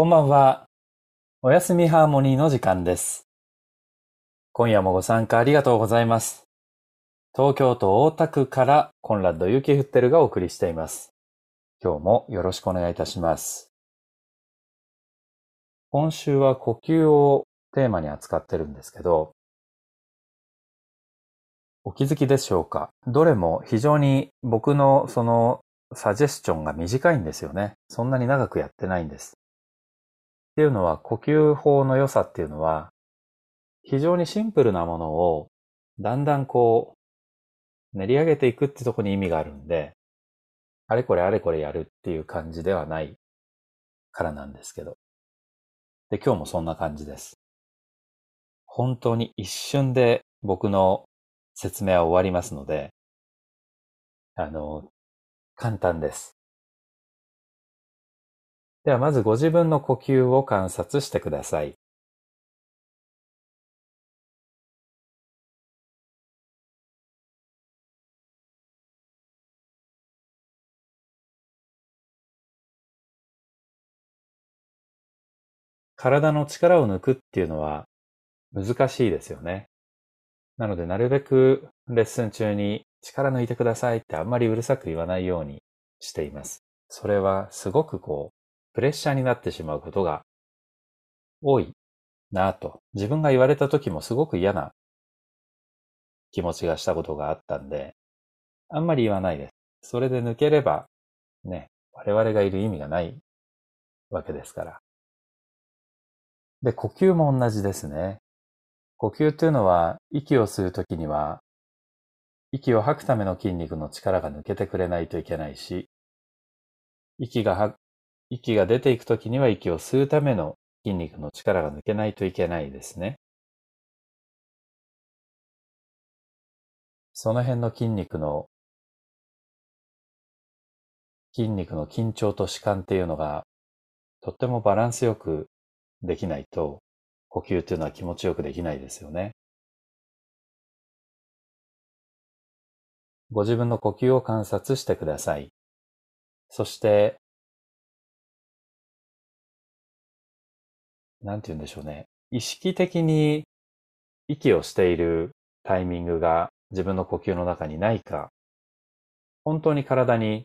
こんばんは。おやすみハーモニーの時間です。今夜もご参加ありがとうございます。東京都大田区からコンラッド・ユキフッテルがお送りしています。今日もよろしくお願いいたします。今週は呼吸をテーマに扱ってるんですけど、お気づきでしょうか？どれも非常に僕のそのサジェスチョンが短いんですよね。そんなに長くやってないんです。っていうのは呼吸法の良さっていうのは非常にシンプルなものをだんだんこう練り上げていくってとこに意味があるんで、あれこれあれこれやるっていう感じではないからなんですけど。で、今日もそんな感じです。本当に一瞬で僕の説明は終わりますので、あの、簡単です。ではまずご自分の呼吸を観察してください。体の力を抜くっていうのは難しいですよね。なのでなるべくレッスン中に力抜いてくださいってあんまりうるさく言わないようにしています。それはすごくこう、プレッシャーになってしまうことが多いなぁと。自分が言われた時もすごく嫌な気持ちがしたことがあったんで、あんまり言わないです。それで抜ければ、ね、我々がいる意味がないわけですから。で、呼吸も同じですね。呼吸というのは、息を吸うときには、息を吐くための筋肉の力が抜けてくれないといけないし、息がは、息が出ていくときには息を吸うための筋肉の力が抜けないといけないですね。その辺の筋肉の、筋肉の緊張と弛緩っていうのが、とってもバランスよくできないと、呼吸っていうのは気持ちよくできないですよね。ご自分の呼吸を観察してください。そして、なんて言うんでしょうね。意識的に息をしているタイミングが自分の呼吸の中にないか、本当に体に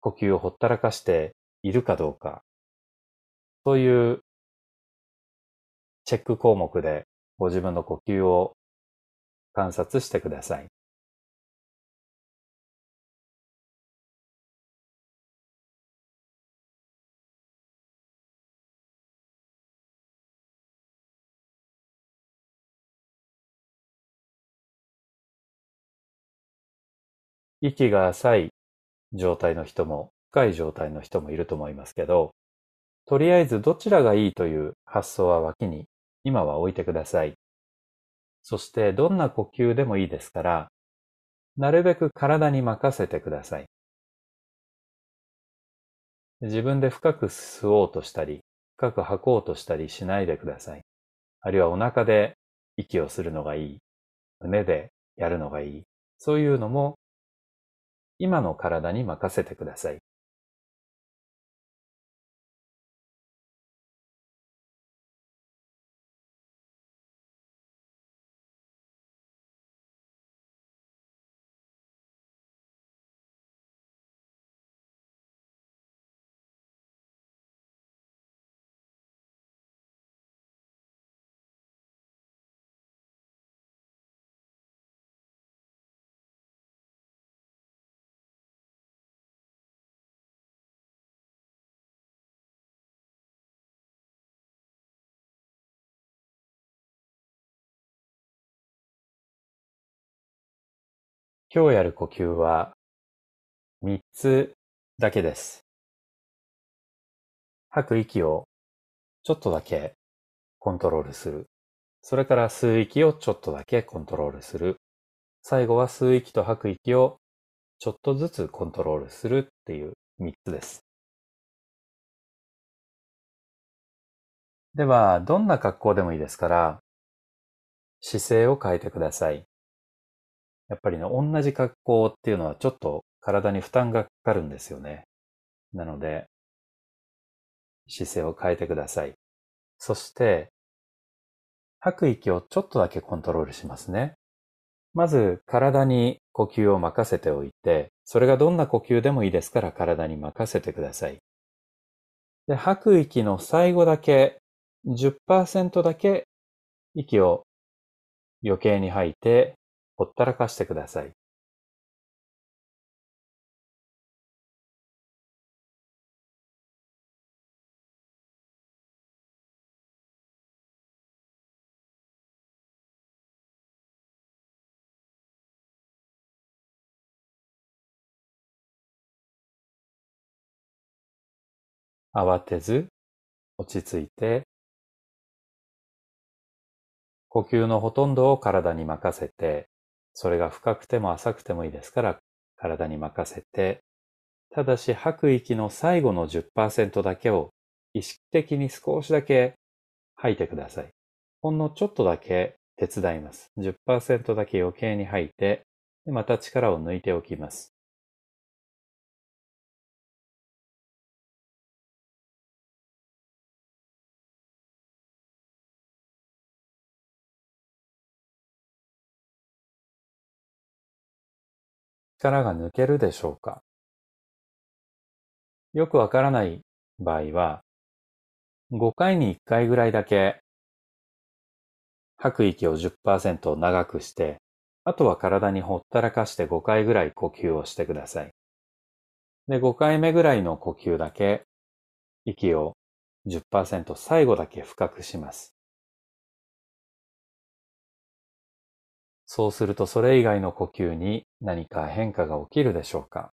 呼吸をほったらかしているかどうか、そういうチェック項目でご自分の呼吸を観察してください。息が浅い状態の人も深い状態の人もいると思いますけど、とりあえずどちらがいいという発想は脇に今は置いてください。そしてどんな呼吸でもいいですから、なるべく体に任せてください。自分で深く吸おうとしたり、深く吐こうとしたりしないでください。あるいはお腹で息をするのがいい。胸でやるのがいい。そういうのも今の体に任せてください。今日やる呼吸は3つだけです。吐く息をちょっとだけコントロールする。それから吸う息をちょっとだけコントロールする。最後は吸う息と吐く息をちょっとずつコントロールするっていう3つです。では、どんな格好でもいいですから、姿勢を変えてください。やっぱりね、同じ格好っていうのはちょっと体に負担がかかるんですよね。なので、姿勢を変えてください。そして、吐く息をちょっとだけコントロールしますね。まず体に呼吸を任せておいて、それがどんな呼吸でもいいですから体に任せてください。で、吐く息の最後だけ、10%だけ息を余計に吐いて、ほったらかしてください。慌てず落ち着いて呼吸のほとんどを体に任せてそれが深くても浅くてもいいですから体に任せてただし吐く息の最後の10%だけを意識的に少しだけ吐いてください。ほんのちょっとだけ手伝います。10%だけ余計に吐いて、また力を抜いておきます。力が抜けるでしょうか？よくわからない場合は、5回に1回ぐらいだけ吐く息を10%長くして、あとは体にほったらかして5回ぐらい呼吸をしてください。で、5回目ぐらいの呼吸だけ息を10%最後だけ深くします。そうするとそれ以外の呼吸に何か変化が起きるでしょうか？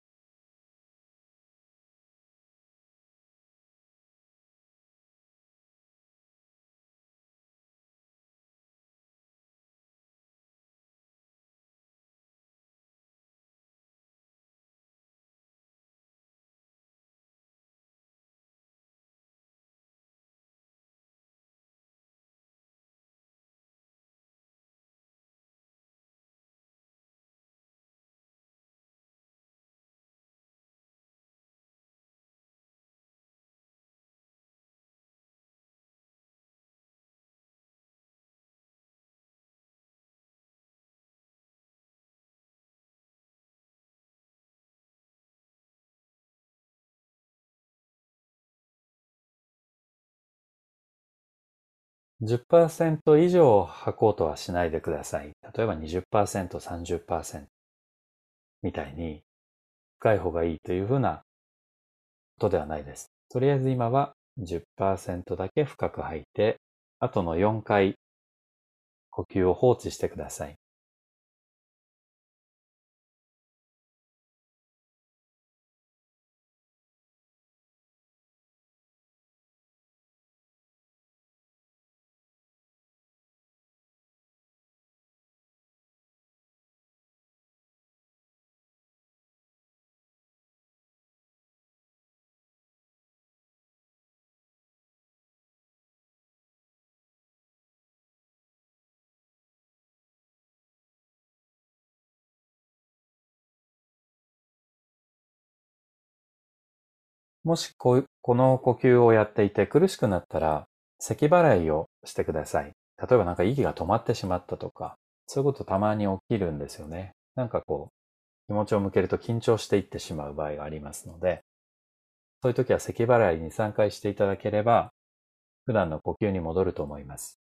10%以上吐こうとはしないでください。例えば20%、30%みたいに深い方がいいというふうなことではないです。とりあえず今は10%だけ深く吐いて、あとの4回呼吸を放置してください。もしこの呼吸をやっていて苦しくなったら、咳払いをしてください。例えばなんか息が止まってしまったとか、そういうことたまに起きるんですよね。なんかこう、気持ちを向けると緊張していってしまう場合がありますので、そういう時は咳払いに3回していただければ、普段の呼吸に戻ると思います。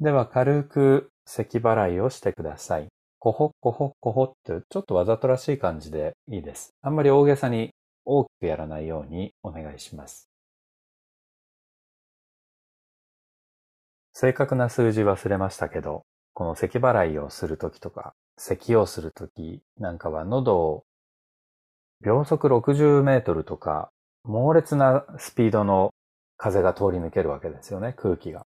では軽く咳払いをしてください。コホッコホッコホってちょっとわざとらしい感じでいいです。あんまり大げさに大きくやらないようにお願いします。正確な数字忘れましたけど、この咳払いをするときとか、咳をするときなんかは喉を秒速60メートルとか猛烈なスピードの風が通り抜けるわけですよね、空気が。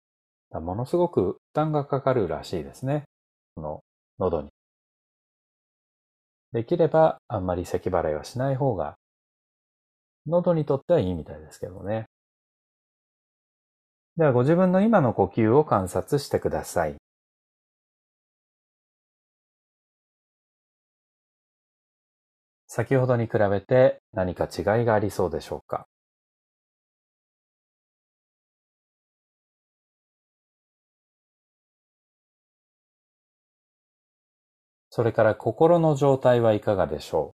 ものすごく負担がかかるらしいですね。この喉に。できればあんまり咳払いはしない方が喉にとってはいいみたいですけどね。ではご自分の今の呼吸を観察してください。先ほどに比べて何か違いがありそうでしょうか？それから心の状態はいかがでしょう？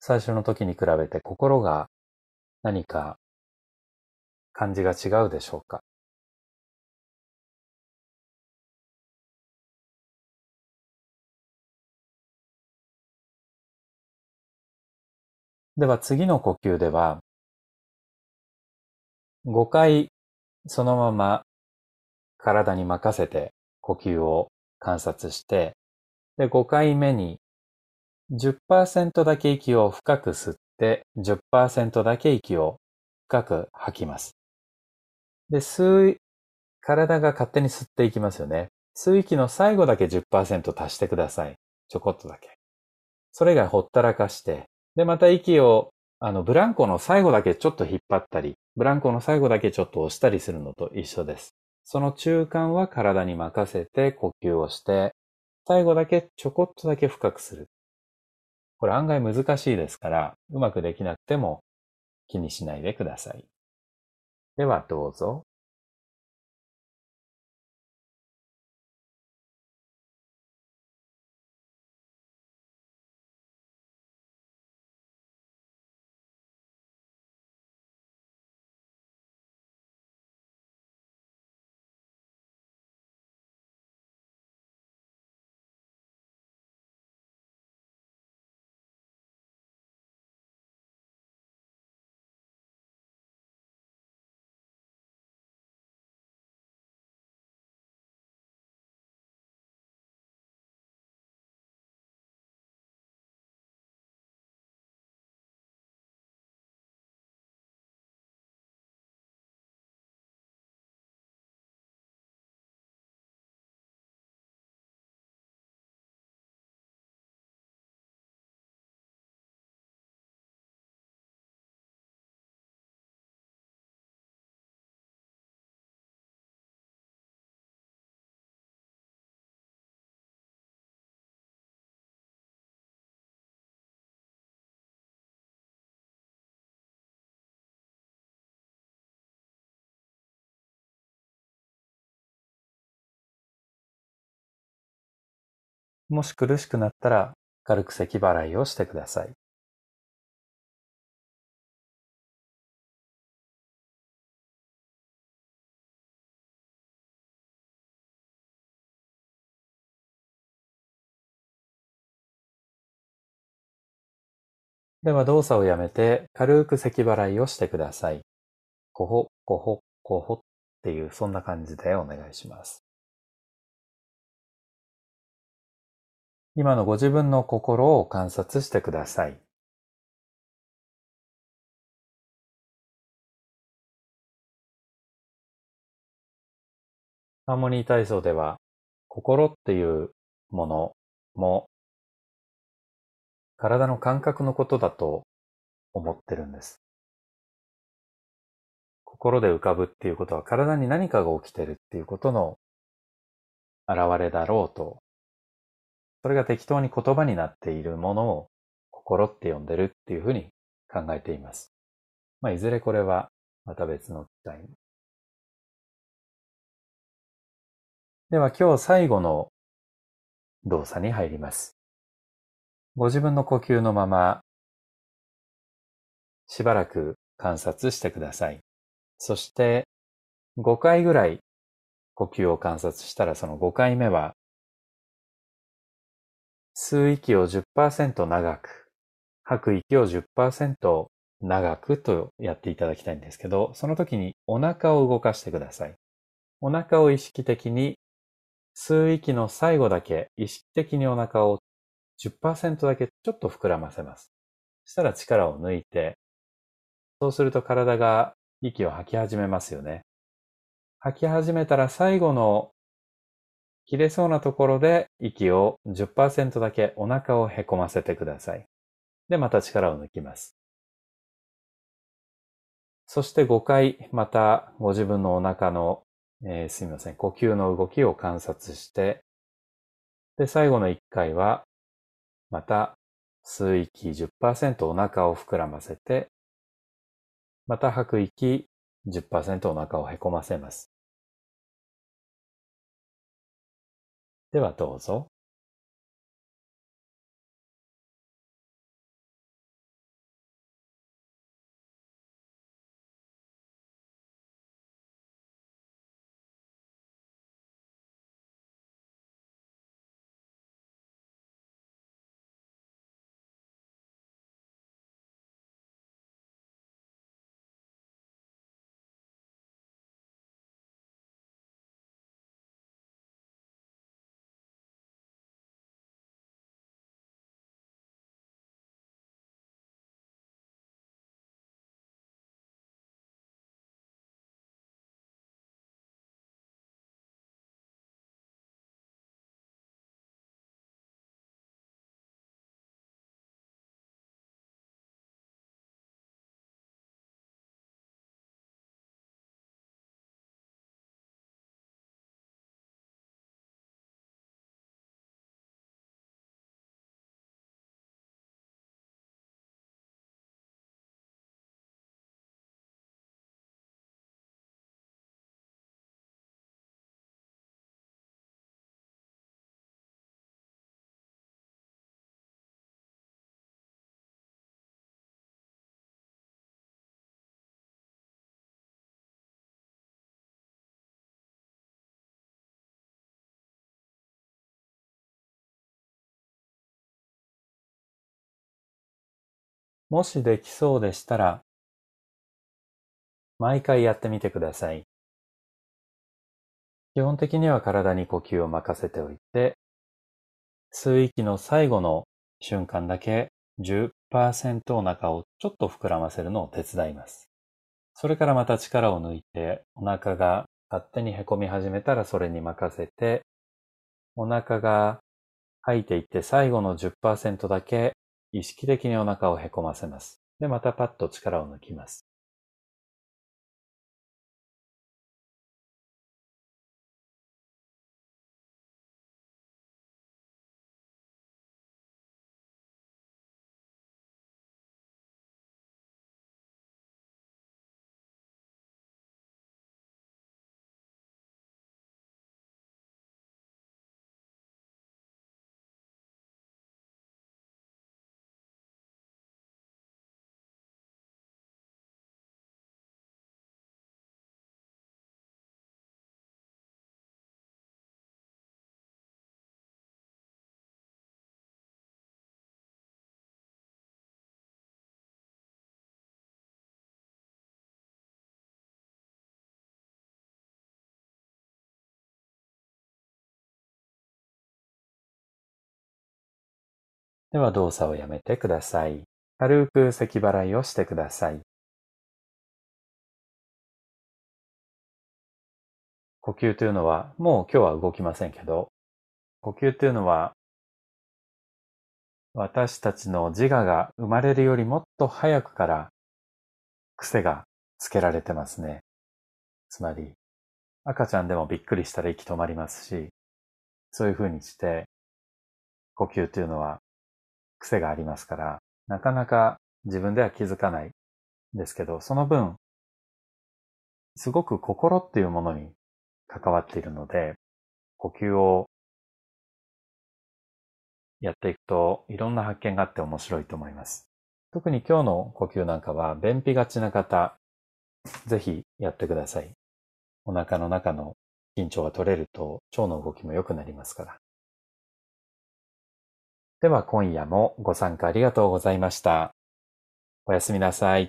最初の時に比べて心が何か感じが違うでしょうか？では次の呼吸では5回そのまま体に任せて呼吸を観察して、で、5回目に10%だけ息を深く吸って、10%だけ息を深く吐きます。で、吸い、体が勝手に吸っていきますよね。吸う息の最後だけ10%足してください。ちょこっとだけ。それ以外ほったらかして、で、また息を、あの、ブランコの最後だけちょっと引っ張ったり、ブランコの最後だけちょっと押したりするのと一緒です。その中間は体に任せて呼吸をして、最後だけちょこっとだけ深くする。これ案外難しいですから、うまくできなくても気にしないでください。ではどうぞ。もし苦しくなったら軽く咳払いをしてください。では動作をやめて軽く咳払いをしてください。こほ、こほ、こほっていうそんな感じでお願いします。今のご自分の心を観察してください。ハーモニー体操では、心っていうものも、体の感覚のことだと思ってるんです。心で浮かぶっていうことは体に何かが起きてるっていうことの現れだろうとそれが適当に言葉になっているものを心って呼んでるっていうふうに考えています。まあ、いずれこれはまた別の機会。では今日最後の動作に入ります。ご自分の呼吸のまましばらく観察してください。そして5回ぐらい呼吸を観察したらその5回目は吸う息を10%長く、吐く息を10%長くとやっていただきたいんですけど、その時にお腹を動かしてください。お腹を意識的に吸う息の最後だけ意識的にお腹を10%だけちょっと膨らませます。そしたら力を抜いて、そうすると体が息を吐き始めますよね。吐き始めたら最後の切れそうなところで息を10%だけお腹をへこませてください。で、また力を抜きます。そして5回、またご自分のお腹の、えー、すみません、呼吸の動きを観察して、で、最後の1回は、また吸う息10%お腹を膨らませて、また吐く息10%お腹をへこませます。ではどうぞ。もしできそうでしたら、毎回やってみてください。基本的には体に呼吸を任せておいて、吸う息の最後の瞬間だけ10%お腹をちょっと膨らませるのを手伝います。それからまた力を抜いて、お腹が勝手に凹み始めたらそれに任せて、お腹が吐いていって最後の10%だけ意識的にお腹をへこませます。で、またパッと力を抜きます。では動作をやめてください。軽く咳払いをしてください。呼吸というのは、もう今日は動きませんけど、呼吸というのは、私たちの自我が生まれるよりもっと早くから癖がつけられてますね。つまり、赤ちゃんでもびっくりしたら息止まりますし、そういうふうにして、呼吸というのは癖がありますから、なかなか自分では気づかないですけど、その分、すごく心っていうものに関わっているので、呼吸をやっていくといろんな発見があって面白いと思います。特に今日の呼吸なんかは便秘がちな方、ぜひやってください。お腹の中の緊張が取れると腸の動きも良くなりますから。では今夜もご参加ありがとうございました。おやすみなさい。